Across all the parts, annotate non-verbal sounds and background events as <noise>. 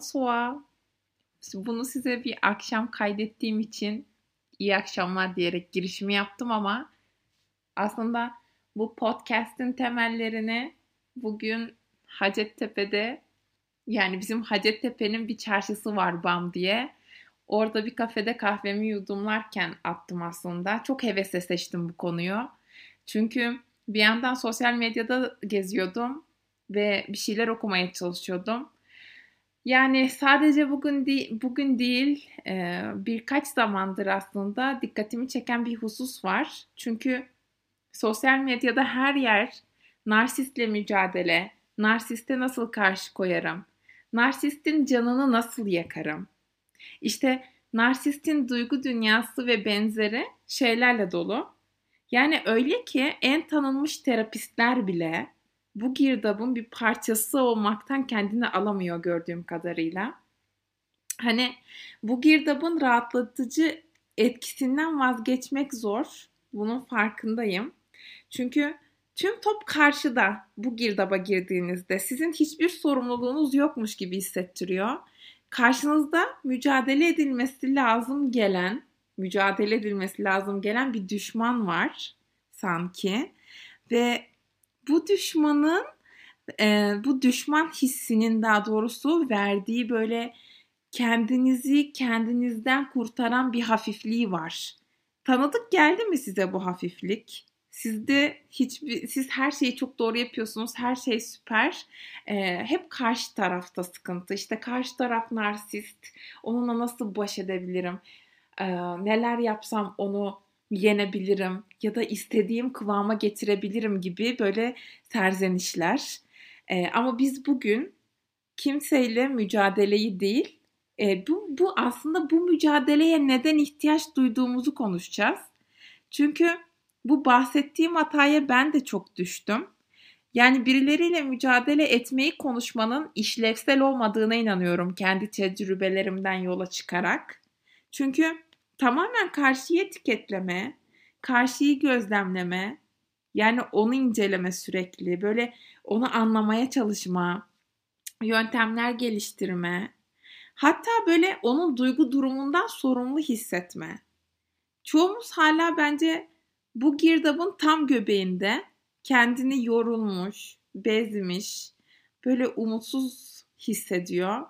bonsoir. Bunu size bir akşam kaydettiğim için iyi akşamlar diyerek girişimi yaptım ama aslında bu podcast'in temellerini bugün Hacettepe'de yani bizim Hacettepe'nin bir çarşısı var BAM diye. Orada bir kafede kahvemi yudumlarken attım aslında. Çok hevesle seçtim bu konuyu. Çünkü bir yandan sosyal medyada geziyordum ve bir şeyler okumaya çalışıyordum. Yani sadece bugün değil, bugün değil e, birkaç zamandır aslında dikkatimi çeken bir husus var. Çünkü sosyal medyada her yer narsistle mücadele, narsiste nasıl karşı koyarım, narsistin canını nasıl yakarım. İşte narsistin duygu dünyası ve benzeri şeylerle dolu. Yani öyle ki en tanınmış terapistler bile bu girdabın bir parçası olmaktan kendini alamıyor gördüğüm kadarıyla. Hani bu girdabın rahatlatıcı etkisinden vazgeçmek zor. Bunun farkındayım. Çünkü tüm top karşıda bu girdaba girdiğinizde sizin hiçbir sorumluluğunuz yokmuş gibi hissettiriyor. Karşınızda mücadele edilmesi lazım gelen, mücadele edilmesi lazım gelen bir düşman var sanki. Ve bu düşmanın e, bu düşman hissinin daha doğrusu verdiği böyle kendinizi kendinizden kurtaran bir hafifliği var. Tanıdık geldi mi size bu hafiflik? Sizde hiçbir siz her şeyi çok doğru yapıyorsunuz. Her şey süper. Ee, hep karşı tarafta sıkıntı. İşte karşı taraf narsist. Onunla nasıl baş edebilirim? Ee, neler yapsam onu yenebilirim ya da istediğim kıvama getirebilirim gibi böyle serzenişler. Ee, ama biz bugün kimseyle mücadeleyi değil, e, bu, bu aslında bu mücadeleye neden ihtiyaç duyduğumuzu konuşacağız. Çünkü bu bahsettiğim hataya ben de çok düştüm. Yani birileriyle mücadele etmeyi konuşmanın işlevsel olmadığına inanıyorum kendi tecrübelerimden yola çıkarak. Çünkü tamamen karşıyı etiketleme, karşıyı gözlemleme, yani onu inceleme sürekli, böyle onu anlamaya çalışma, yöntemler geliştirme, hatta böyle onun duygu durumundan sorumlu hissetme. Çoğumuz hala bence bu girdabın tam göbeğinde kendini yorulmuş, bezmiş, böyle umutsuz hissediyor.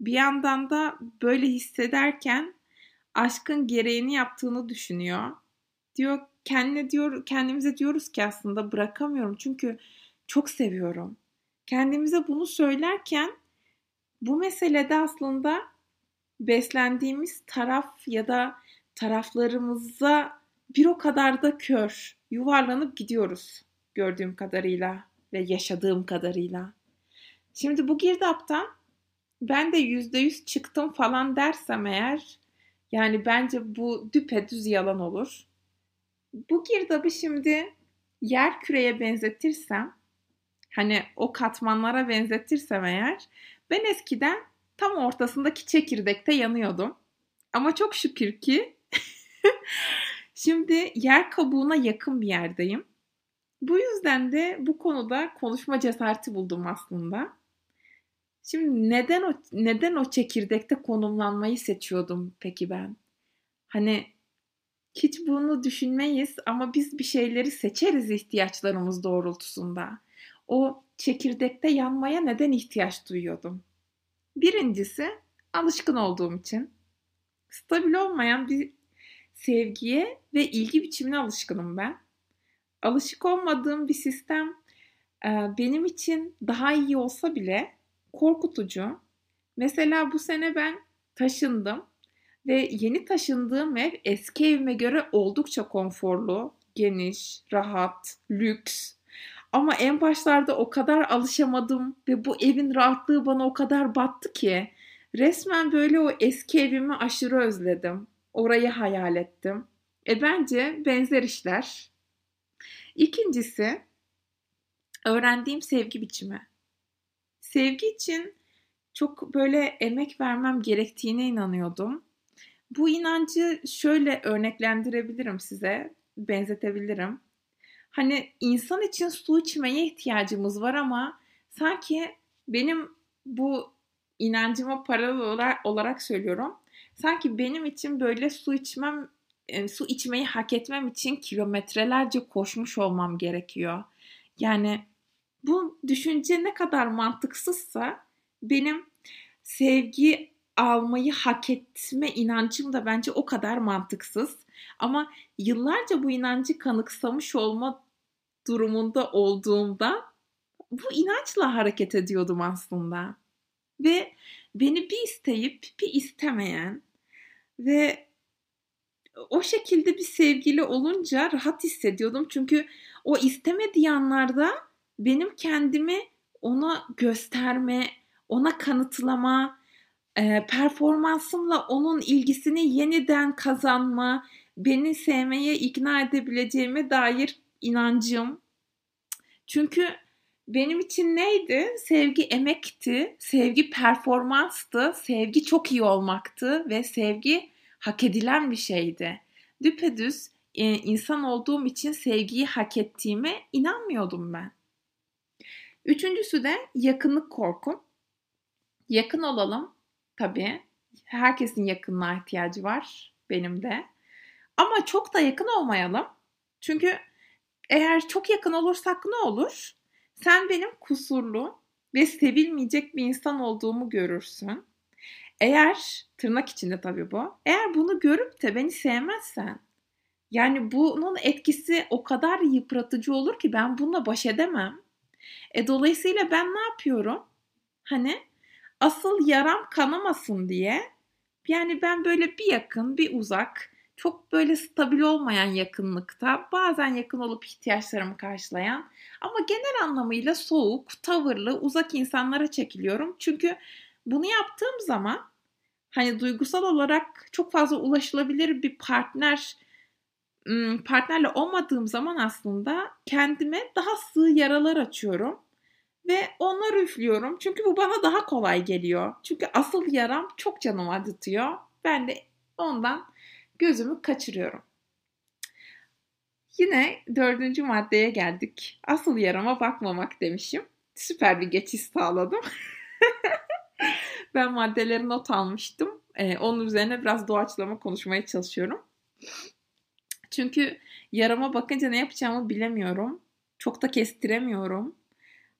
Bir yandan da böyle hissederken aşkın gereğini yaptığını düşünüyor. Diyor kendine diyor kendimize diyoruz ki aslında bırakamıyorum çünkü çok seviyorum. Kendimize bunu söylerken bu meselede aslında beslendiğimiz taraf ya da taraflarımıza bir o kadar da kör yuvarlanıp gidiyoruz gördüğüm kadarıyla ve yaşadığım kadarıyla. Şimdi bu girdaptan ben de yüzde yüz çıktım falan dersem eğer yani bence bu düpedüz yalan olur. Bu girdabı şimdi yer küreye benzetirsem hani o katmanlara benzetirsem eğer ben eskiden tam ortasındaki çekirdekte yanıyordum. Ama çok şükür ki <laughs> şimdi yer kabuğuna yakın bir yerdeyim. Bu yüzden de bu konuda konuşma cesareti buldum aslında. Şimdi neden o neden o çekirdekte konumlanmayı seçiyordum peki ben? Hani hiç bunu düşünmeyiz ama biz bir şeyleri seçeriz ihtiyaçlarımız doğrultusunda. O çekirdekte yanmaya neden ihtiyaç duyuyordum? Birincisi alışkın olduğum için. Stabil olmayan bir sevgiye ve ilgi biçimine alışkınım ben. Alışık olmadığım bir sistem benim için daha iyi olsa bile korkutucu. Mesela bu sene ben taşındım ve yeni taşındığım ev eski evime göre oldukça konforlu, geniş, rahat, lüks. Ama en başlarda o kadar alışamadım ve bu evin rahatlığı bana o kadar battı ki resmen böyle o eski evimi aşırı özledim. Orayı hayal ettim. E bence benzer işler. İkincisi öğrendiğim sevgi biçimi. Sevgi için çok böyle emek vermem gerektiğine inanıyordum. Bu inancı şöyle örneklendirebilirim size, benzetebilirim. Hani insan için su içmeye ihtiyacımız var ama sanki benim bu inancıma paralel olarak, söylüyorum. Sanki benim için böyle su içmem, e, su içmeyi hak etmem için kilometrelerce koşmuş olmam gerekiyor. Yani bu düşünce ne kadar mantıksızsa benim sevgi almayı hak etme inancım da bence o kadar mantıksız. Ama yıllarca bu inancı kanıksamış olma durumunda olduğumda bu inançla hareket ediyordum aslında. Ve beni bir isteyip bir istemeyen ve o şekilde bir sevgili olunca rahat hissediyordum. Çünkü o istemediği anlarda benim kendimi ona gösterme, ona kanıtlama, e, performansımla onun ilgisini yeniden kazanma, beni sevmeye ikna edebileceğime dair inancım. Çünkü benim için neydi? Sevgi emekti, sevgi performanstı, sevgi çok iyi olmaktı ve sevgi hak edilen bir şeydi. Düpedüz e, insan olduğum için sevgiyi hak ettiğime inanmıyordum ben. Üçüncüsü de yakınlık korkum. Yakın olalım tabii. Herkesin yakınlığa ihtiyacı var benim de. Ama çok da yakın olmayalım. Çünkü eğer çok yakın olursak ne olur? Sen benim kusurlu ve sevilmeyecek bir insan olduğumu görürsün. Eğer tırnak içinde tabii bu. Eğer bunu görüp de beni sevmezsen yani bunun etkisi o kadar yıpratıcı olur ki ben bununla baş edemem. E dolayısıyla ben ne yapıyorum? Hani asıl yaram kanamasın diye yani ben böyle bir yakın bir uzak çok böyle stabil olmayan yakınlıkta bazen yakın olup ihtiyaçlarımı karşılayan ama genel anlamıyla soğuk, tavırlı, uzak insanlara çekiliyorum. Çünkü bunu yaptığım zaman hani duygusal olarak çok fazla ulaşılabilir bir partner partnerle olmadığım zaman aslında kendime daha sığ yaralar açıyorum ve onları üflüyorum. Çünkü bu bana daha kolay geliyor. Çünkü asıl yaram çok canımı acıtıyor. Ben de ondan gözümü kaçırıyorum. Yine dördüncü maddeye geldik. Asıl yarama bakmamak demişim. Süper bir geçiş sağladım. <laughs> ben maddeleri not almıştım. Ee, onun üzerine biraz doğaçlama konuşmaya çalışıyorum. Çünkü yarama bakınca ne yapacağımı bilemiyorum. Çok da kestiremiyorum.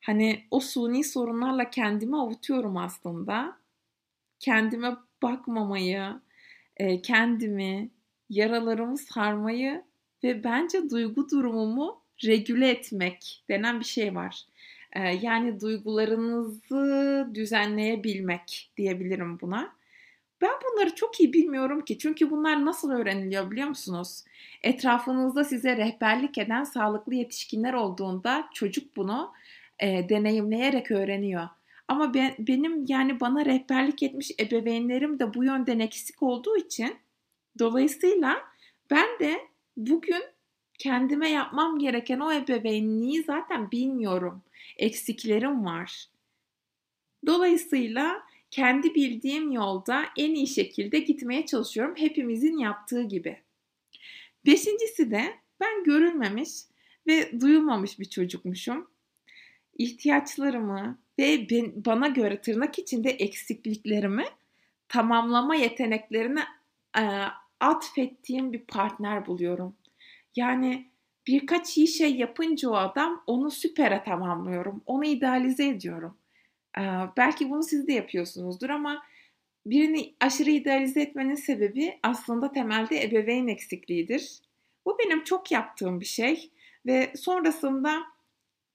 Hani o suni sorunlarla kendimi avutuyorum aslında. Kendime bakmamayı, e, kendimi, yaralarımı sarmayı ve bence duygu durumumu regüle etmek denen bir şey var. E, yani duygularınızı düzenleyebilmek diyebilirim buna. Ben bunları çok iyi bilmiyorum ki. Çünkü bunlar nasıl öğreniliyor biliyor musunuz? Etrafınızda size rehberlik eden sağlıklı yetişkinler olduğunda çocuk bunu e, deneyimleyerek öğreniyor. Ama ben, benim yani bana rehberlik etmiş ebeveynlerim de bu yönden eksik olduğu için dolayısıyla ben de bugün kendime yapmam gereken o ebeveynliği zaten bilmiyorum. Eksiklerim var. Dolayısıyla kendi bildiğim yolda en iyi şekilde gitmeye çalışıyorum. Hepimizin yaptığı gibi. Beşincisi de ben görülmemiş ve duyulmamış bir çocukmuşum. İhtiyaçlarımı ve bana göre tırnak içinde eksikliklerimi tamamlama yeteneklerini e, atfettiğim bir partner buluyorum. Yani birkaç iyi şey yapınca o adam onu süpere tamamlıyorum. Onu idealize ediyorum. Belki bunu siz de yapıyorsunuzdur ama birini aşırı idealize etmenin sebebi aslında temelde ebeveyn eksikliğidir. Bu benim çok yaptığım bir şey ve sonrasında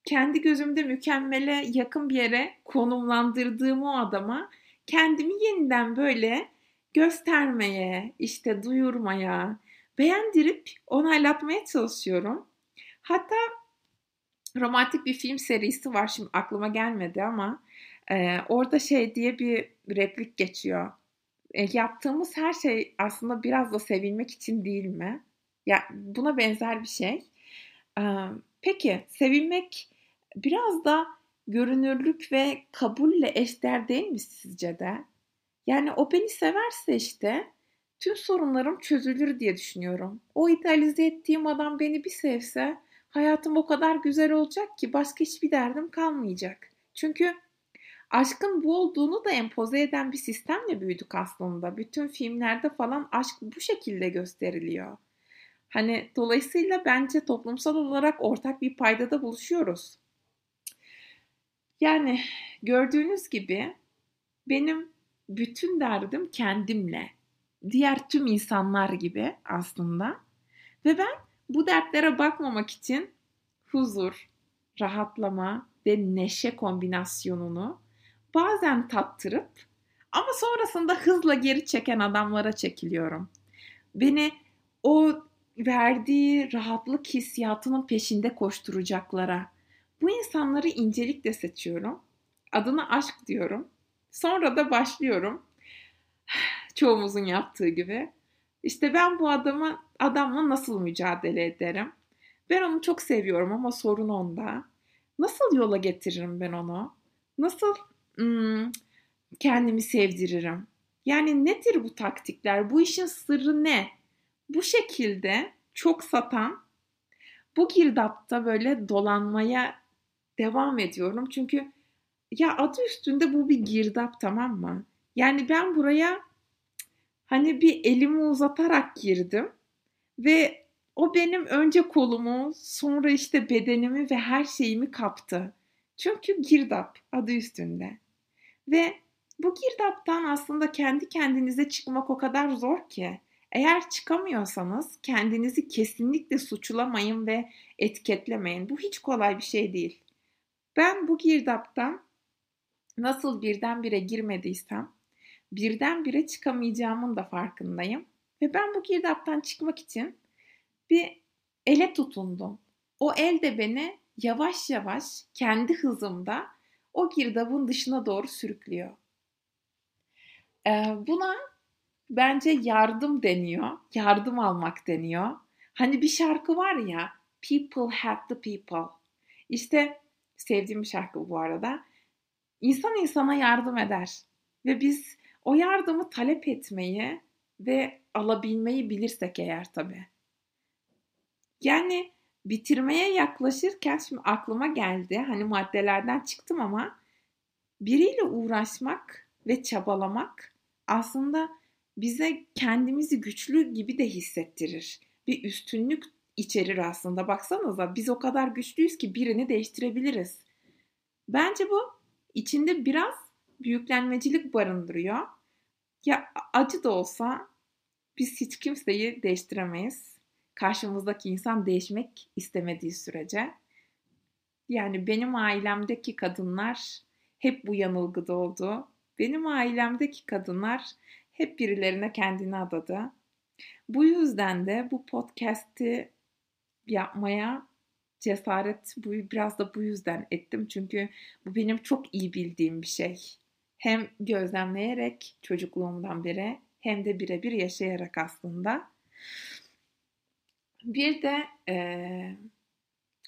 kendi gözümde mükemmele yakın bir yere konumlandırdığım o adama kendimi yeniden böyle göstermeye, işte duyurmaya, beğendirip onaylatmaya çalışıyorum. Hatta romantik bir film serisi var şimdi aklıma gelmedi ama e, orada şey diye bir replik geçiyor. E, yaptığımız her şey aslında biraz da sevilmek için değil mi? Ya buna benzer bir şey. E, peki sevilmek biraz da görünürlük ve kabulle eşdeğer değil mi sizce de? Yani o beni severse işte tüm sorunlarım çözülür diye düşünüyorum. O idealize ettiğim adam beni bir sevse hayatım o kadar güzel olacak ki başka hiçbir derdim kalmayacak. Çünkü aşkın bu olduğunu da empoze eden bir sistemle büyüdük aslında. Bütün filmlerde falan aşk bu şekilde gösteriliyor. Hani dolayısıyla bence toplumsal olarak ortak bir paydada buluşuyoruz. Yani gördüğünüz gibi benim bütün derdim kendimle. Diğer tüm insanlar gibi aslında. Ve ben bu dertlere bakmamak için huzur, rahatlama ve neşe kombinasyonunu bazen tattırıp ama sonrasında hızla geri çeken adamlara çekiliyorum. Beni o verdiği rahatlık hissiyatının peşinde koşturacaklara. Bu insanları incelikle seçiyorum. Adına aşk diyorum. Sonra da başlıyorum. <sighs> Çoğumuzun yaptığı gibi. İşte ben bu adamı adamla nasıl mücadele ederim? Ben onu çok seviyorum ama sorun onda. Nasıl yola getiririm ben onu? Nasıl kendimi sevdiririm? Yani nedir bu taktikler? Bu işin sırrı ne? Bu şekilde çok satan bu girdapta böyle dolanmaya devam ediyorum. Çünkü ya adı üstünde bu bir girdap tamam mı? Yani ben buraya hani bir elimi uzatarak girdim ve o benim önce kolumu, sonra işte bedenimi ve her şeyimi kaptı. Çünkü girdap adı üstünde. Ve bu girdaptan aslında kendi kendinize çıkmak o kadar zor ki. Eğer çıkamıyorsanız kendinizi kesinlikle suçlamayın ve etiketlemeyin. Bu hiç kolay bir şey değil. Ben bu girdaptan nasıl birdenbire girmediysem birdenbire çıkamayacağımın da farkındayım. Ve ben bu girdaptan çıkmak için bir ele tutundum. O el de beni yavaş yavaş kendi hızımda o girdabın dışına doğru sürüklüyor. Ee, buna bence yardım deniyor. Yardım almak deniyor. Hani bir şarkı var ya People help the people. İşte sevdiğim bir şarkı bu arada. İnsan insana yardım eder. Ve biz o yardımı talep etmeyi ve alabilmeyi bilirsek eğer tabii. Yani bitirmeye yaklaşırken şimdi aklıma geldi. Hani maddelerden çıktım ama biriyle uğraşmak ve çabalamak aslında bize kendimizi güçlü gibi de hissettirir. Bir üstünlük içerir aslında. Baksanıza biz o kadar güçlüyüz ki birini değiştirebiliriz. Bence bu içinde biraz büyüklenmecilik barındırıyor. Ya acı da olsa biz hiç kimseyi değiştiremeyiz. Karşımızdaki insan değişmek istemediği sürece. Yani benim ailemdeki kadınlar hep bu yanılgıda oldu. Benim ailemdeki kadınlar hep birilerine kendini adadı. Bu yüzden de bu podcast'i yapmaya cesaret bu biraz da bu yüzden ettim. Çünkü bu benim çok iyi bildiğim bir şey. Hem gözlemleyerek çocukluğumdan beri hem de birebir yaşayarak aslında. Bir de e,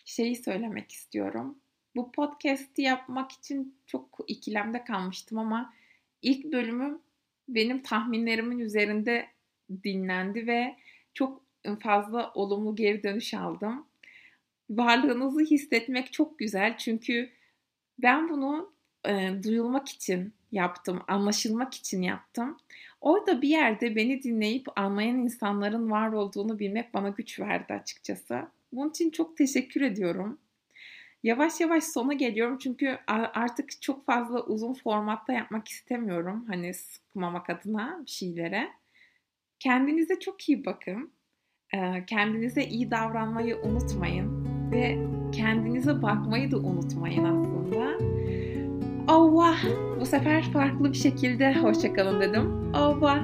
şeyi söylemek istiyorum. Bu podcast'i yapmak için çok ikilemde kalmıştım ama ilk bölümüm benim tahminlerimin üzerinde dinlendi ve çok fazla olumlu geri dönüş aldım. Varlığınızı hissetmek çok güzel çünkü ben bunu e, duyulmak için yaptım, anlaşılmak için yaptım. Orada bir yerde beni dinleyip anlayan insanların var olduğunu bilmek bana güç verdi açıkçası. Bunun için çok teşekkür ediyorum. Yavaş yavaş sona geliyorum çünkü artık çok fazla uzun formatta yapmak istemiyorum. Hani sıkmamak adına bir şeylere. Kendinize çok iyi bakın. Kendinize iyi davranmayı unutmayın. Ve kendinize bakmayı da unutmayın aslında. Allah! Bu sefer farklı bir şekilde hoşçakalın dedim. Allah!